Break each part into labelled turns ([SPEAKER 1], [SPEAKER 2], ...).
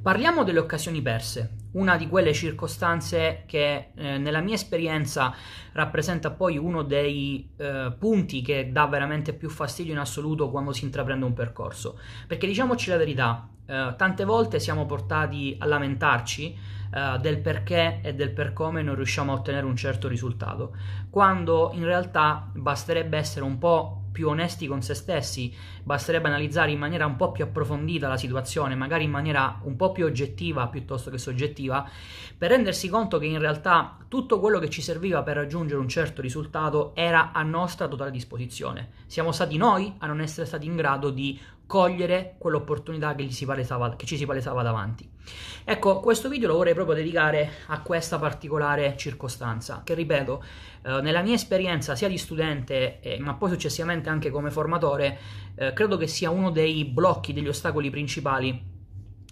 [SPEAKER 1] Parliamo delle occasioni perse, una di quelle circostanze che eh, nella mia esperienza rappresenta poi uno dei eh, punti che dà veramente più fastidio in assoluto quando si intraprende un percorso. Perché diciamoci la verità, eh, tante volte siamo portati a lamentarci Uh, del perché e del per come non riusciamo a ottenere un certo risultato, quando in realtà basterebbe essere un po' più onesti con se stessi, basterebbe analizzare in maniera un po' più approfondita la situazione, magari in maniera un po' più oggettiva piuttosto che soggettiva, per rendersi conto che in realtà tutto quello che ci serviva per raggiungere un certo risultato era a nostra totale disposizione. Siamo stati noi a non essere stati in grado di cogliere quell'opportunità che, si palesava, che ci si palesava davanti. Ecco, questo video lo vorrei proprio dedicare a questa particolare circostanza, che ripeto, eh, nella mia esperienza sia di studente, eh, ma poi successivamente anche come formatore, eh, credo che sia uno dei blocchi, degli ostacoli principali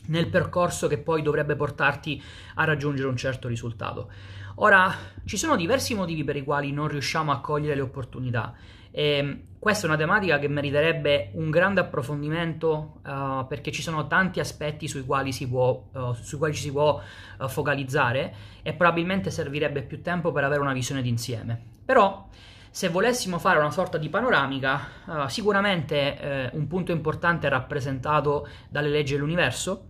[SPEAKER 1] nel percorso che poi dovrebbe portarti a raggiungere un certo risultato. Ora, ci sono diversi motivi per i quali non riusciamo a cogliere le opportunità e ehm, questa è una tematica che meriterebbe un grande approfondimento uh, perché ci sono tanti aspetti sui quali, si può, uh, sui quali ci si può uh, focalizzare e probabilmente servirebbe più tempo per avere una visione d'insieme. Però se volessimo fare una sorta di panoramica, sicuramente un punto importante è rappresentato dalle leggi dell'universo,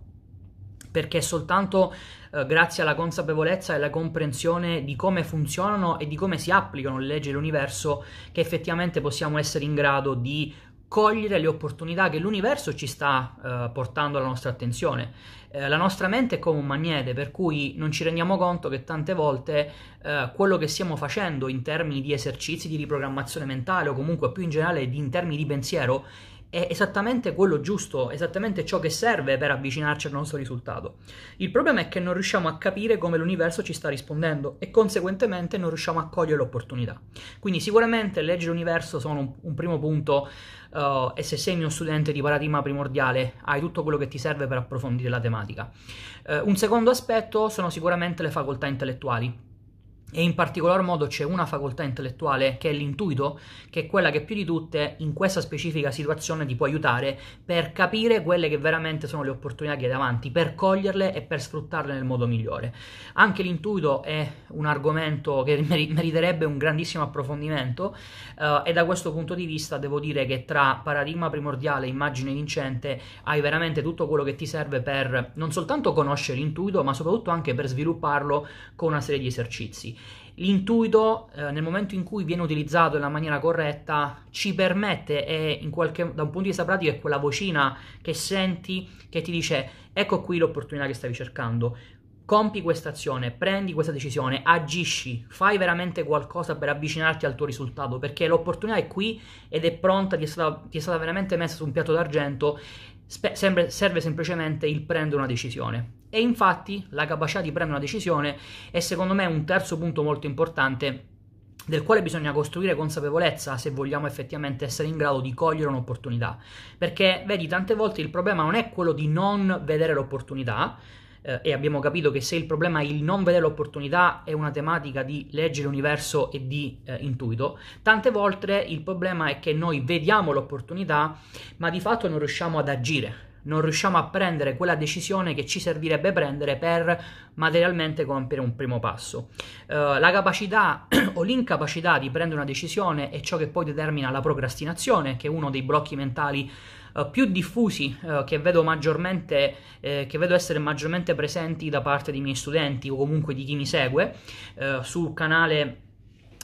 [SPEAKER 1] perché soltanto eh, grazie alla consapevolezza e alla comprensione di come funzionano e di come si applicano le leggi dell'universo che effettivamente possiamo essere in grado di cogliere le opportunità che l'universo ci sta eh, portando alla nostra attenzione. Eh, la nostra mente è come un magnete, per cui non ci rendiamo conto che tante volte eh, quello che stiamo facendo in termini di esercizi di riprogrammazione mentale o comunque più in generale in termini di pensiero è esattamente quello giusto, esattamente ciò che serve per avvicinarci al nostro risultato. Il problema è che non riusciamo a capire come l'universo ci sta rispondendo e conseguentemente non riusciamo a cogliere l'opportunità. Quindi sicuramente le leggi dell'universo sono un, un primo punto uh, e se sei uno studente di paradigma primordiale hai tutto quello che ti serve per approfondire la tematica. Uh, un secondo aspetto sono sicuramente le facoltà intellettuali e in particolar modo c'è una facoltà intellettuale che è l'intuito, che è quella che più di tutte in questa specifica situazione ti può aiutare per capire quelle che veramente sono le opportunità che hai davanti, per coglierle e per sfruttarle nel modo migliore. Anche l'intuito è un argomento che meriterebbe un grandissimo approfondimento uh, e da questo punto di vista devo dire che tra paradigma primordiale e immagine vincente hai veramente tutto quello che ti serve per non soltanto conoscere l'intuito, ma soprattutto anche per svilupparlo con una serie di esercizi. L'intuito, eh, nel momento in cui viene utilizzato nella maniera corretta, ci permette, e qualche, da un punto di vista pratico, è quella vocina che senti che ti dice: Ecco qui l'opportunità che stavi cercando. Compi questa azione, prendi questa decisione, agisci, fai veramente qualcosa per avvicinarti al tuo risultato, perché l'opportunità è qui ed è pronta, ti è stata, ti è stata veramente messa su un piatto d'argento Spe- serve semplicemente il prendere una decisione. E infatti la capacità di prendere una decisione è secondo me un terzo punto molto importante del quale bisogna costruire consapevolezza se vogliamo effettivamente essere in grado di cogliere un'opportunità. Perché, vedi, tante volte il problema non è quello di non vedere l'opportunità, eh, e abbiamo capito che se il problema è il non vedere l'opportunità è una tematica di legge l'universo e di eh, intuito, tante volte il problema è che noi vediamo l'opportunità ma di fatto non riusciamo ad agire, non riusciamo a prendere quella decisione che ci servirebbe prendere per materialmente compiere un primo passo. Uh, la capacità o l'incapacità di prendere una decisione è ciò che poi determina la procrastinazione, che è uno dei blocchi mentali uh, più diffusi uh, che, vedo eh, che vedo essere maggiormente presenti da parte dei miei studenti o comunque di chi mi segue sul canale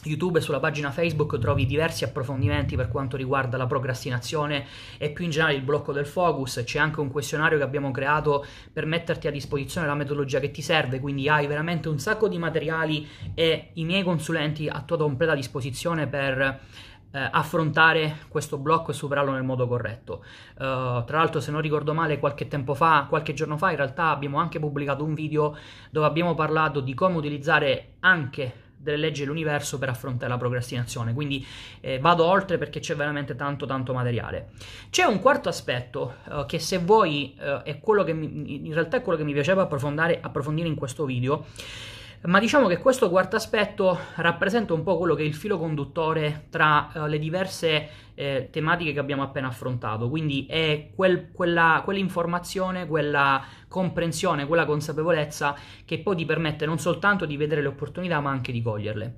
[SPEAKER 1] YouTube e sulla pagina Facebook trovi diversi approfondimenti per quanto riguarda la procrastinazione e più in generale il blocco del focus. C'è anche un questionario che abbiamo creato per metterti a disposizione la metodologia che ti serve, quindi hai veramente un sacco di materiali e i miei consulenti a tua completa disposizione per eh, affrontare questo blocco e superarlo nel modo corretto. Uh, tra l'altro, se non ricordo male, qualche tempo fa, qualche giorno fa, in realtà abbiamo anche pubblicato un video dove abbiamo parlato di come utilizzare anche delle leggi dell'universo per affrontare la procrastinazione. Quindi eh, vado oltre perché c'è veramente tanto tanto materiale. C'è un quarto aspetto eh, che se vuoi eh, è quello che mi, in realtà è quello che mi piaceva approfondire in questo video. Ma diciamo che questo quarto aspetto rappresenta un po' quello che è il filo conduttore tra uh, le diverse eh, tematiche che abbiamo appena affrontato. Quindi è quel, quella, quell'informazione, quella comprensione, quella consapevolezza che poi ti permette non soltanto di vedere le opportunità, ma anche di coglierle.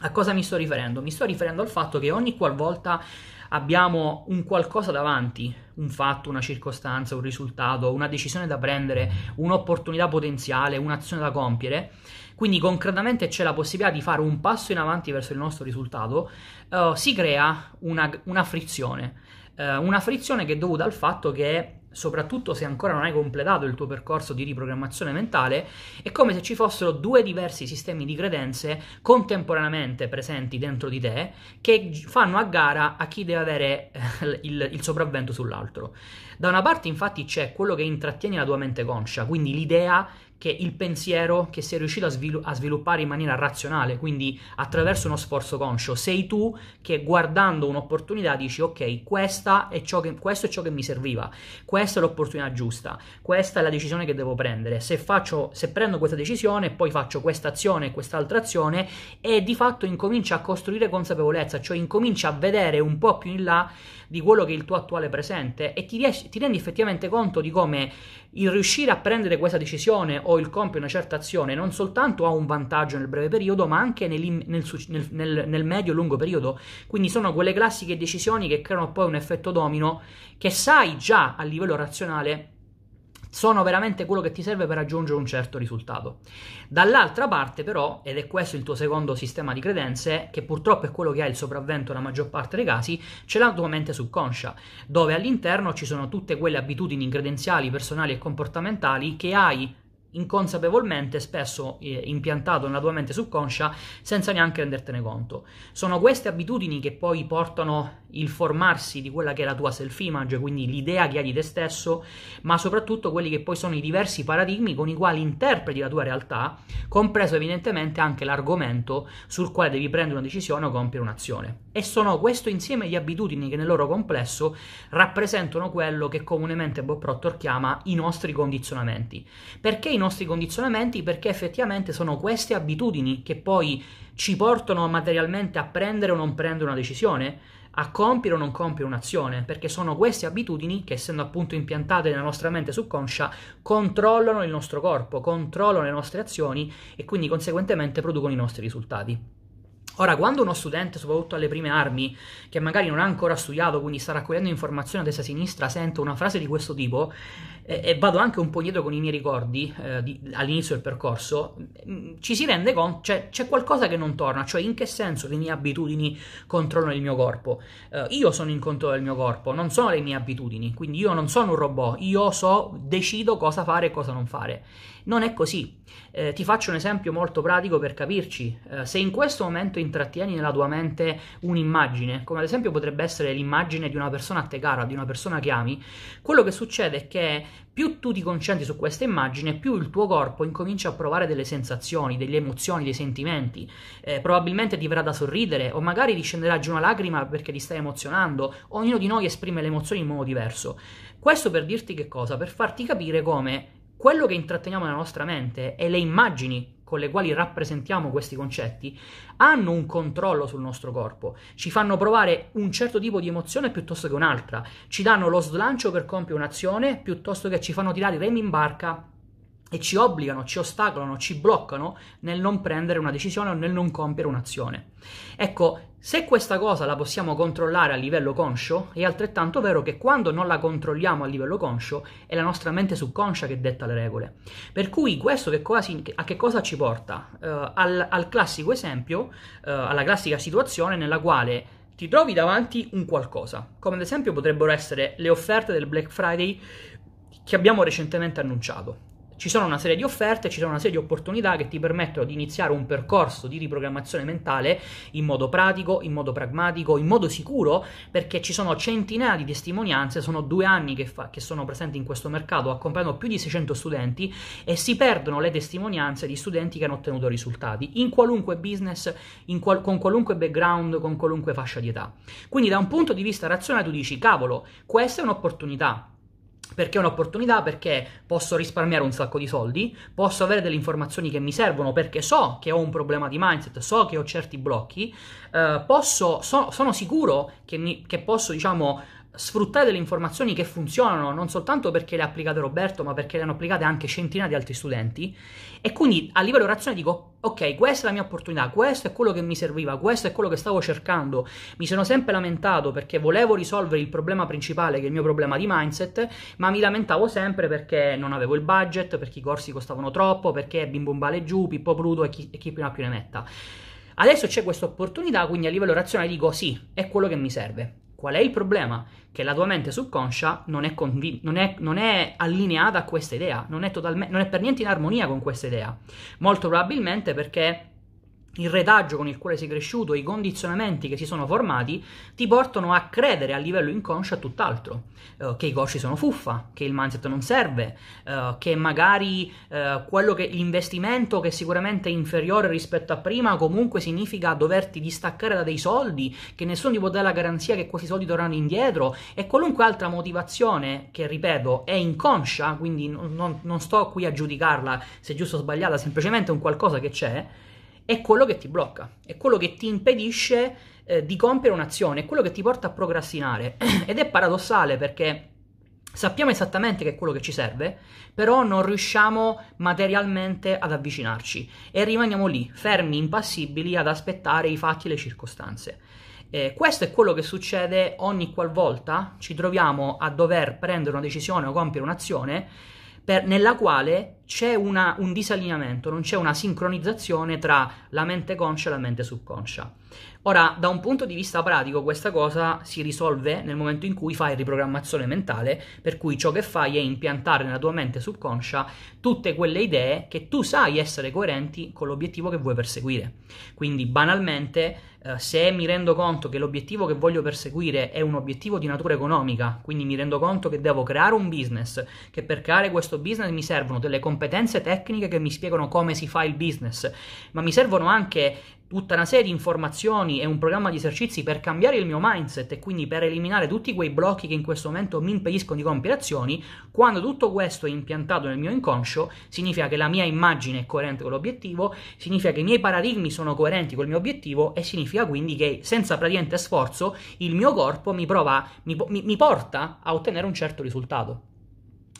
[SPEAKER 1] A cosa mi sto riferendo? Mi sto riferendo al fatto che ogni qualvolta abbiamo un qualcosa davanti, un fatto, una circostanza, un risultato, una decisione da prendere, un'opportunità potenziale, un'azione da compiere, quindi concretamente c'è la possibilità di fare un passo in avanti verso il nostro risultato, uh, si crea una, una frizione. Uh, una frizione che è dovuta al fatto che soprattutto se ancora non hai completato il tuo percorso di riprogrammazione mentale, è come se ci fossero due diversi sistemi di credenze contemporaneamente presenti dentro di te che fanno a gara a chi deve avere eh, il, il sopravvento sull'altro. Da una parte infatti c'è quello che intrattiene la tua mente conscia, quindi l'idea che il pensiero che sei riuscito a, svilu- a, sviluppare in maniera razionale, quindi attraverso uno sforzo conscio. Sei tu che guardando un'opportunità dici ok, è che, questo è ciò che mi serviva, questa è l'opportunità giusta, questa è la decisione che devo prendere. Se, faccio, se prendo questa decisione, poi faccio questa azione e quest'altra azione e di fatto incomincia a costruire consapevolezza, cioè incomincia a vedere un po' più in là di quello che è il tuo attuale presente e ti, riesci, ti rendi effettivamente conto di come il riuscire a prendere questa decisione o il compiere una certa azione non soltanto ha un vantaggio nel breve periodo, ma anche nel, nel, nel, nel medio e lungo periodo. Quindi sono quelle classiche decisioni che creano poi un effetto domino che sai già a livello razionale sono veramente quello che ti serve per raggiungere un certo risultato. Dall'altra parte però, ed è questo il tuo secondo sistema di credenze, che purtroppo è quello che ha il sopravvento nella maggior parte dei casi, c'è la tua mente subconscia, dove all'interno ci sono tutte quelle abitudini credenziali, personali e comportamentali che hai inconsapevolmente spesso eh, impiantato nella tua mente subconscia senza neanche rendertene conto. Sono queste abitudini che poi portano il formarsi di quella che è la tua self-image, quindi l'idea che hai di te stesso, ma soprattutto quelli che poi sono i diversi paradigmi con i quali interpreti la tua realtà, compreso evidentemente anche l'argomento sul quale devi prendere una decisione o compiere un'azione. E sono questo insieme di abitudini che nel loro complesso rappresentano quello che comunemente Bob Proctor chiama i nostri condizionamenti. Perché i nostri condizionamenti? Perché effettivamente sono queste abitudini che poi ci portano materialmente a prendere o non prendere una decisione a compiere o non compiere un'azione, perché sono queste abitudini che, essendo appunto impiantate nella nostra mente subconscia, controllano il nostro corpo, controllano le nostre azioni e quindi conseguentemente producono i nostri risultati. Ora, quando uno studente, soprattutto alle prime armi, che magari non ha ancora studiato, quindi sta raccogliendo informazioni a destra e a sinistra, sente una frase di questo tipo, eh, e vado anche un po' indietro con i miei ricordi eh, di, all'inizio del percorso, mm, ci si rende conto, cioè c'è qualcosa che non torna, cioè in che senso le mie abitudini controllano il mio corpo. Eh, io sono in controllo del mio corpo, non sono le mie abitudini, quindi io non sono un robot, io so, decido cosa fare e cosa non fare. Non è così. Eh, ti faccio un esempio molto pratico per capirci. Eh, se in questo momento intrattieni nella tua mente un'immagine, come ad esempio potrebbe essere l'immagine di una persona a te cara, di una persona che ami, quello che succede è che più tu ti concentri su questa immagine, più il tuo corpo incomincia a provare delle sensazioni, delle emozioni, dei sentimenti. Eh, probabilmente ti verrà da sorridere o magari ti scenderà giù una lacrima perché ti stai emozionando. Ognuno di noi esprime le emozioni in modo diverso. Questo per dirti che cosa? Per farti capire come quello che intratteniamo nella nostra mente e le immagini con le quali rappresentiamo questi concetti hanno un controllo sul nostro corpo, ci fanno provare un certo tipo di emozione piuttosto che un'altra, ci danno lo slancio per compiere un'azione piuttosto che ci fanno tirare i remi in barca e ci obbligano, ci ostacolano, ci bloccano nel non prendere una decisione o nel non compiere un'azione. Ecco, se questa cosa la possiamo controllare a livello conscio, è altrettanto vero che quando non la controlliamo a livello conscio è la nostra mente subconscia che detta le regole. Per cui questo che cosa, a che cosa ci porta? Uh, al, al, classico esempio, uh, alla classica situazione nella quale ti trovi davanti un qualcosa, come ad esempio potrebbero essere le offerte del Black Friday che abbiamo recentemente annunciato ci sono una serie di offerte, ci sono una serie di opportunità che ti permettono di iniziare un percorso di riprogrammazione mentale in modo pratico, in modo pragmatico, in modo sicuro, perché ci sono centinaia di testimonianze, sono due anni che, fa, che sono presenti in questo mercato, accompagnano più di 600 studenti e si perdono le testimonianze di studenti che hanno ottenuto risultati in qualunque business, in qual- con qualunque background, con qualunque fascia di età. Quindi da un punto di vista razionale tu dici, cavolo, questa è un'opportunità, perché è un'opportunità, perché posso risparmiare un sacco di soldi, posso avere delle informazioni che mi servono perché so che ho un problema di mindset, so che ho certi blocchi, eh, posso, so, sono sicuro che, mi, che posso, diciamo, sfruttare delle informazioni che funzionano non soltanto perché le ha applicate Roberto, ma perché le hanno applicate anche centinaia di altri studenti. E quindi a livello razionale dico: Ok, questa è la mia opportunità, questo è quello che mi serviva, questo è quello che stavo cercando. Mi sono sempre lamentato perché volevo risolvere il problema principale, che è il mio problema di mindset, ma mi lamentavo sempre perché non avevo il budget, perché i corsi costavano troppo, perché bim bum vale giù, Pippo Bruto e chi, e chi più più ne metta. Adesso c'è questa opportunità, quindi a livello razionale dico sì, è quello che mi serve. Qual è il problema? Che la tua mente subconscia non è, convin- non è, non è allineata a questa idea, non è, totalme- non è per niente in armonia con questa idea. Molto probabilmente perché il retaggio con il quale sei cresciuto, i condizionamenti che si sono formati, ti portano a credere a livello inconscio a tutt'altro. Uh, che i corsi sono fuffa, che il mindset non serve, uh, che magari quello che, l'investimento che sicuramente è inferiore rispetto a prima comunque significa doverti distaccare da dei soldi, che nessuno ti può dare la garanzia che questi soldi torneranno indietro e qualunque altra motivazione che, ripeto, è inconscia, quindi non, non, sto qui a giudicarla se è giusta o sbagliata, semplicemente un qualcosa che c'è, è quello che ti blocca, è quello che ti impedisce eh, di compiere un'azione, è quello che ti porta a procrastinare. Ed è paradossale perché sappiamo esattamente che è quello che ci serve, però non riusciamo materialmente ad avvicinarci e rimaniamo lì, fermi, impassibili, ad aspettare i fatti e le circostanze. Eh, questo è quello che succede ogni qualvolta ci troviamo a dover prendere una decisione o compiere un'azione per, nella quale c'è una, un disallineamento, non c'è una sincronizzazione tra la mente conscia e la mente subconscia. Ora, da un punto di vista pratico, questa cosa si risolve nel momento in cui fai riprogrammazione mentale, per cui ciò che fai è impiantare nella tua mente subconscia tutte quelle idee che tu sai essere coerenti con l'obiettivo che vuoi perseguire. Quindi, banalmente, eh, se mi rendo conto che l'obiettivo che voglio perseguire è un obiettivo di natura economica, quindi mi rendo conto che devo creare un business, che per creare questo business mi servono delle competenze tecniche che mi spiegano come si fa il business, ma mi servono anche tutta una serie di informazioni e un programma di esercizi per cambiare il mio mindset e quindi per eliminare tutti quei blocchi che in questo momento mi impediscono di compiere azioni, quando tutto questo è impiantato nel mio inconscio, significa che la mia immagine è coerente con l'obiettivo, significa che i miei paradigmi sono coerenti col mio obiettivo e significa quindi che senza praticamente sforzo il mio corpo mi, prova, mi, mi porta a ottenere un certo risultato.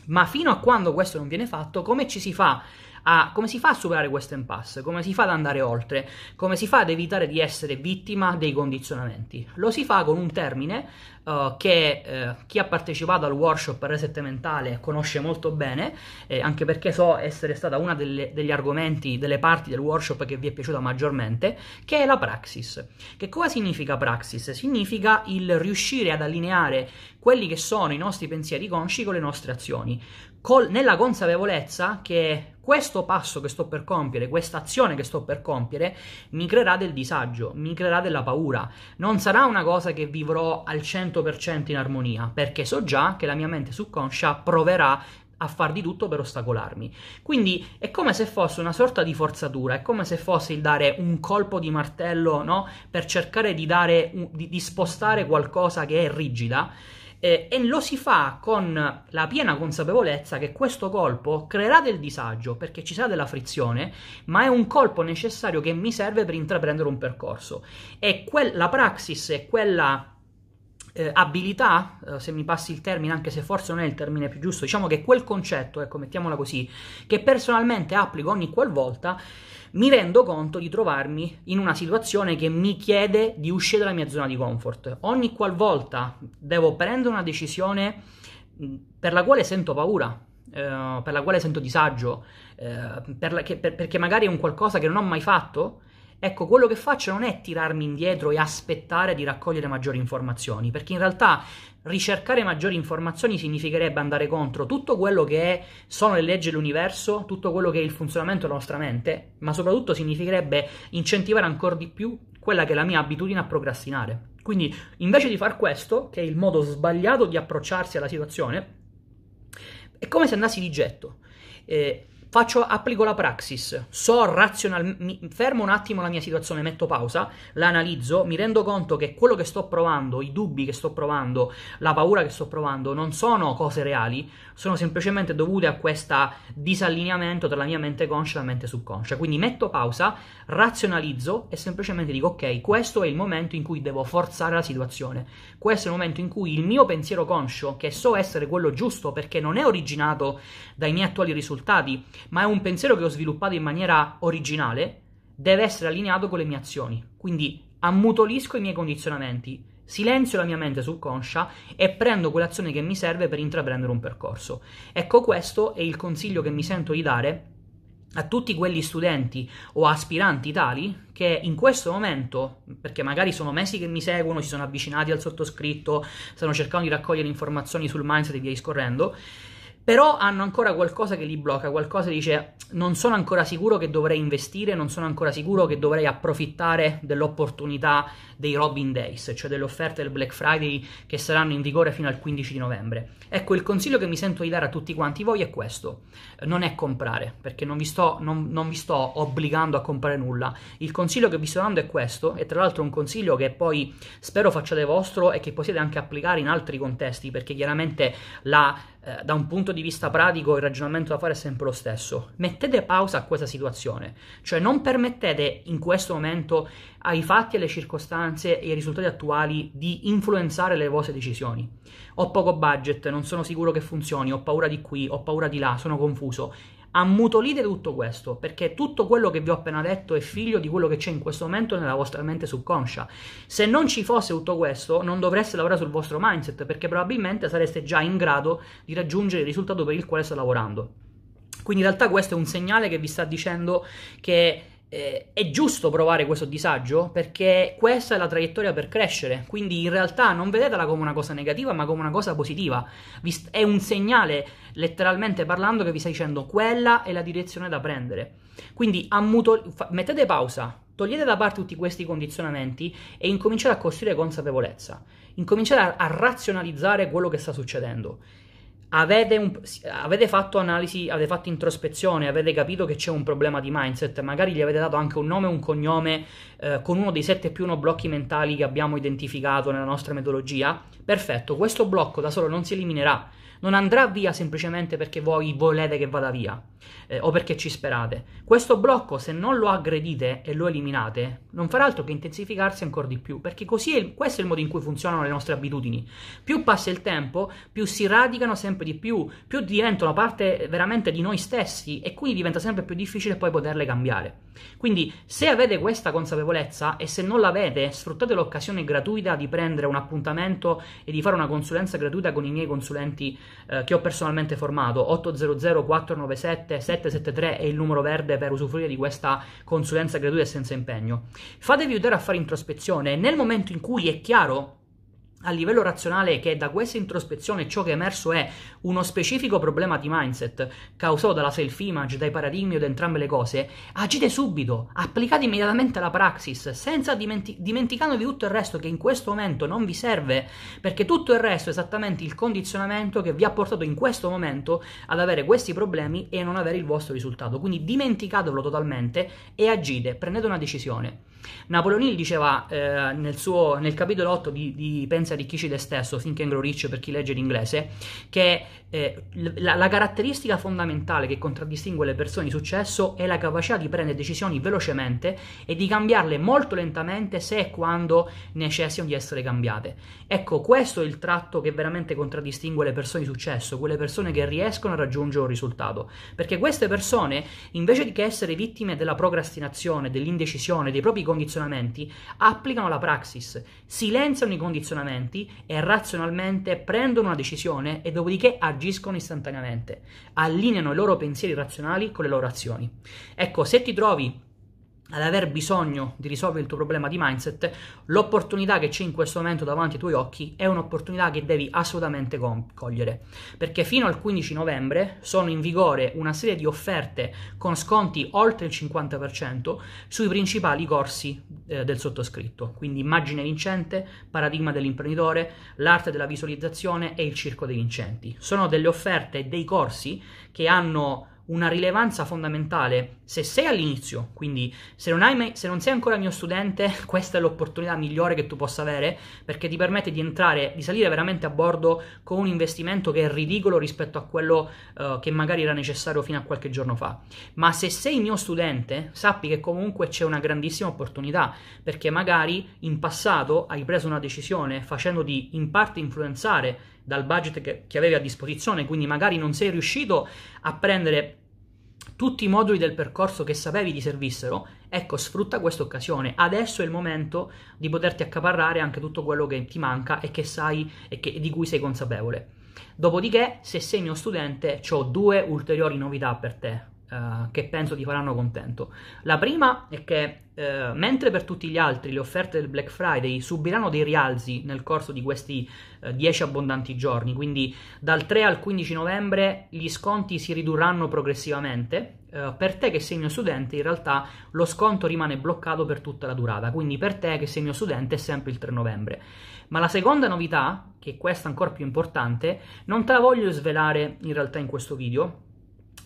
[SPEAKER 1] Ma fino a quando questo non viene fatto, come ci si fa a come si fa a superare questo impasse, come si fa ad andare oltre, come si fa ad evitare di essere vittima dei condizionamenti. Lo si fa con un termine uh, che uh, chi ha partecipato al workshop Reset Mentale conosce molto bene, eh, anche perché so essere stata una delle, degli argomenti, delle parti del workshop che vi è piaciuta maggiormente, che è la praxis. Che cosa significa praxis? Significa il riuscire ad allineare quelli che sono i nostri pensieri consci con le nostre azioni, col, nella consapevolezza che questo passo che sto per compiere, questa azione che sto per compiere, mi creerà del disagio, mi creerà della paura. Non sarà una cosa che vivrò al 100% in armonia, perché so già che la mia mente subconscia proverà a far di tutto per ostacolarmi. Quindi è come se fosse una sorta di forzatura, è come se fosse il dare un colpo di martello, no? Per cercare di, dare, di, di spostare qualcosa che è rigida eh, e lo si fa con la piena consapevolezza che questo colpo creerà del disagio perché ci sarà della frizione, ma è un colpo necessario che mi serve per intraprendere un percorso. E que- la praxis è quella eh, abilità, eh, se mi passi il termine, anche se forse non è il termine più giusto, diciamo che quel concetto, ecco, mettiamola così, che personalmente applico ogni qualvolta mi rendo conto di trovarmi in una situazione che mi chiede di uscire dalla mia zona di comfort. Ogni qualvolta devo prendere una decisione per la quale sento paura, eh, per la quale sento disagio, eh, per la, che, per, perché magari è un qualcosa che non ho mai fatto, Ecco, quello che faccio non è tirarmi indietro e aspettare di raccogliere maggiori informazioni, perché in realtà ricercare maggiori informazioni significherebbe andare contro tutto quello che è, sono le leggi dell'universo, tutto quello che è il funzionamento della nostra mente, ma soprattutto significherebbe incentivare ancora di più quella che è la mia abitudine a procrastinare. Quindi, invece di far questo, che è il modo sbagliato di approcciarsi alla situazione, è come se andassi di getto. Eh, faccio, applico la praxis, so razional, mi, fermo un attimo la mia situazione, metto pausa, la analizzo, mi rendo conto che quello che sto provando, i dubbi che sto provando, la paura che sto provando non sono cose reali, sono semplicemente dovute a questo disallineamento tra la mia mente conscia e la mente subconscia. Quindi metto pausa, razionalizzo e semplicemente dico ok, questo è il momento in cui devo forzare la situazione. Questo è il momento in cui il mio pensiero conscio, che so essere quello giusto perché non è originato dai miei attuali risultati, ma è un pensiero che ho sviluppato in maniera originale, deve essere allineato con le mie azioni. Quindi ammutolisco i miei condizionamenti silenzio la mia mente subconscia e prendo quell'azione che mi serve per intraprendere un percorso. Ecco, questo è il consiglio che mi sento di dare a tutti quegli studenti o aspiranti tali che in questo momento, perché magari sono mesi che mi seguono, si sono avvicinati al sottoscritto, stanno cercando di raccogliere informazioni sul mindset e via discorrendo, però hanno ancora qualcosa che li blocca, qualcosa dice non sono ancora sicuro che dovrei investire, non sono ancora sicuro che dovrei approfittare dell'opportunità dei Robin Days, cioè delle offerte del Black Friday che saranno in vigore fino al 15 di novembre. Ecco, il consiglio che mi sento di dare a tutti quanti voi è questo, non è comprare, perché non vi sto, non, non vi sto obbligando a comprare nulla, il consiglio che vi sto dando è questo, e tra l'altro un consiglio che poi spero facciate vostro e che possiate anche applicare in altri contesti, perché chiaramente la eh, da un punto di vista pratico il ragionamento da fare è sempre lo stesso. Mettete pausa a questa situazione, cioè non permettete in questo momento ai fatti, alle circostanze e ai risultati attuali di influenzare le vostre decisioni. Ho poco budget, non sono sicuro che funzioni, ho paura di qui, ho paura di là, sono confuso ammutolite tutto questo, perché tutto quello che vi ho appena detto è figlio di quello che c'è in questo momento nella vostra mente subconscia. Se non ci fosse tutto questo, non dovreste lavorare sul vostro mindset, perché probabilmente sareste già in grado di raggiungere il risultato per il quale state lavorando. Quindi in realtà questo è un segnale che vi sta dicendo che eh, è giusto provare questo disagio perché questa è la traiettoria per crescere. Quindi in realtà non vedetela come una cosa negativa, ma come una cosa positiva. È un segnale, letteralmente parlando, che vi sta dicendo quella è la direzione da prendere. Quindi ammuto- fa- mettete pausa, togliete da parte tutti questi condizionamenti e incominciate a costruire consapevolezza. Incominciate a, a razionalizzare quello che sta succedendo avete, un, avete, fatto analisi, avete fatto introspezione, avete capito che c'è un problema di mindset, magari gli avete dato anche un nome e un cognome eh, con uno dei 7 più 1 blocchi mentali che abbiamo identificato nella nostra metodologia, perfetto, questo blocco da solo non si eliminerà, non andrà via semplicemente perché voi volete che vada via eh, o perché ci sperate. Questo blocco, se non lo aggredite e lo eliminate, non farà altro che intensificarsi ancora di più, perché così è, questo è il modo in cui funzionano le nostre abitudini. Più passa il tempo, più si radicano sempre di più, più diventano parte veramente di noi stessi e quindi diventa sempre più difficile poi poterle cambiare. Quindi, se avete questa consapevolezza e se non l'avete, sfruttate l'occasione gratuita di prendere un appuntamento e di fare una consulenza gratuita con i miei consulenti eh, che ho personalmente formato 800 497 773 è il numero verde per usufruire di questa consulenza gratuita e senza impegno. Fatevi aiutare a fare introspezione nel momento in cui è chiaro a livello razionale che da questa introspezione ciò che è emerso è uno specifico problema di mindset causato dalla self-image, dai paradigmi o da entrambe le cose, agite subito, applicate immediatamente la praxis, senza dimenti- dimenticandovi tutto il resto che in questo momento non vi serve, perché tutto il resto è esattamente il condizionamento che vi ha portato in questo momento ad avere questi problemi e non avere il vostro risultato. Quindi dimenticatevelo totalmente e agite, prendete una decisione. Napoleon Hill diceva eh, nel, suo, nel, capitolo 8 di, di Pensa arricchisci te stesso, Think and Grow Rich per chi legge l'inglese, che eh, la, la, caratteristica fondamentale che contraddistingue le persone di successo è la capacità di prendere decisioni velocemente e di cambiarle molto lentamente se e quando necessitano di essere cambiate. Ecco, questo è il tratto che veramente contraddistingue le persone di successo, quelle persone che riescono a raggiungere un risultato. Perché queste persone, invece di essere vittime della procrastinazione, dell'indecisione, dei propri condizionamenti, applicano la praxis, silenziano i condizionamenti e razionalmente prendono una decisione e dopodiché agiscono istantaneamente, allineano i loro pensieri razionali con le loro azioni. Ecco, se ti trovi ad aver bisogno di risolvere il tuo problema di mindset, l'opportunità che c'è in questo momento davanti ai tuoi occhi è un'opportunità che devi assolutamente cogliere, perché fino al 15 novembre sono in vigore una serie di offerte con sconti oltre il 50% sui principali corsi eh, del sottoscritto, quindi immagine vincente, paradigma dell'imprenditore, l'arte della visualizzazione e il circo dei vincenti. Sono delle offerte e dei corsi che hanno una rilevanza fondamentale se sei all'inizio, quindi se non, mai, se non, sei ancora mio studente, questa è l'opportunità migliore che tu possa avere perché ti permette di entrare, di salire veramente a bordo con un investimento che è ridicolo rispetto a quello uh, che magari era necessario fino a qualche giorno fa. Ma se sei mio studente, sappi che comunque c'è una grandissima opportunità perché magari in passato hai preso una decisione facendoti in parte influenzare dal budget che, che avevi a disposizione, quindi magari non sei riuscito a prendere tutti i moduli del percorso che sapevi ti servissero, ecco, sfrutta questa occasione. Adesso è il momento di poterti accaparrare anche tutto quello che ti manca e che sai e, che, di cui sei consapevole. Dopodiché, se sei mio studente, ho due ulteriori novità per te. Uh, che penso ti faranno contento. La prima è che uh, mentre per tutti gli altri le offerte del Black Friday subiranno dei rialzi nel corso di questi 10 uh, abbondanti giorni, quindi dal 3 al 15 novembre gli sconti si ridurranno progressivamente, per te che sei mio studente in realtà lo sconto rimane bloccato per tutta la durata, quindi per te che sei mio studente è sempre il 3 novembre. Ma la seconda novità, che è questa ancora più importante, non te la voglio svelare in realtà in questo video,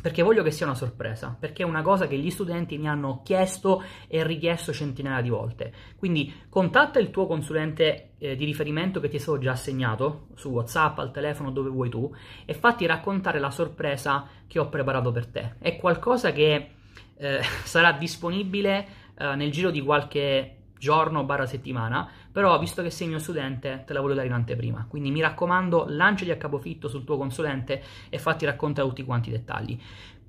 [SPEAKER 1] perché voglio che sia una sorpresa, perché è una cosa che gli studenti mi hanno chiesto e richiesto centinaia di volte. Quindi contatta il tuo consulente eh, di riferimento che ti è stato già assegnato su WhatsApp, al telefono, dove vuoi tu, e fatti raccontare la sorpresa che ho preparato per te. È qualcosa che eh, sarà disponibile eh, nel giro di qualche giorno barra settimana, però visto che sei mio studente te la voglio dare in anteprima, quindi mi raccomando lanciati a capofitto sul tuo consulente e fatti raccontare tutti quanti i dettagli.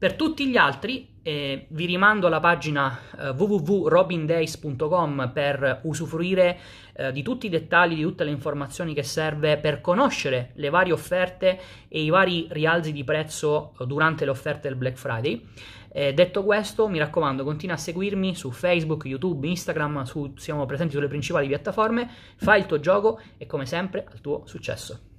[SPEAKER 1] Per tutti gli altri eh, vi rimando alla pagina eh, www.robindays.com per usufruire eh, di tutti i dettagli, di tutte le informazioni che serve per conoscere le varie offerte e i vari rialzi di prezzo eh, durante le offerte del Black Friday. Eh, detto questo, mi raccomando, continua a seguirmi su Facebook, YouTube, Instagram, su, siamo presenti sulle principali piattaforme, fai il tuo gioco e come sempre al tuo successo.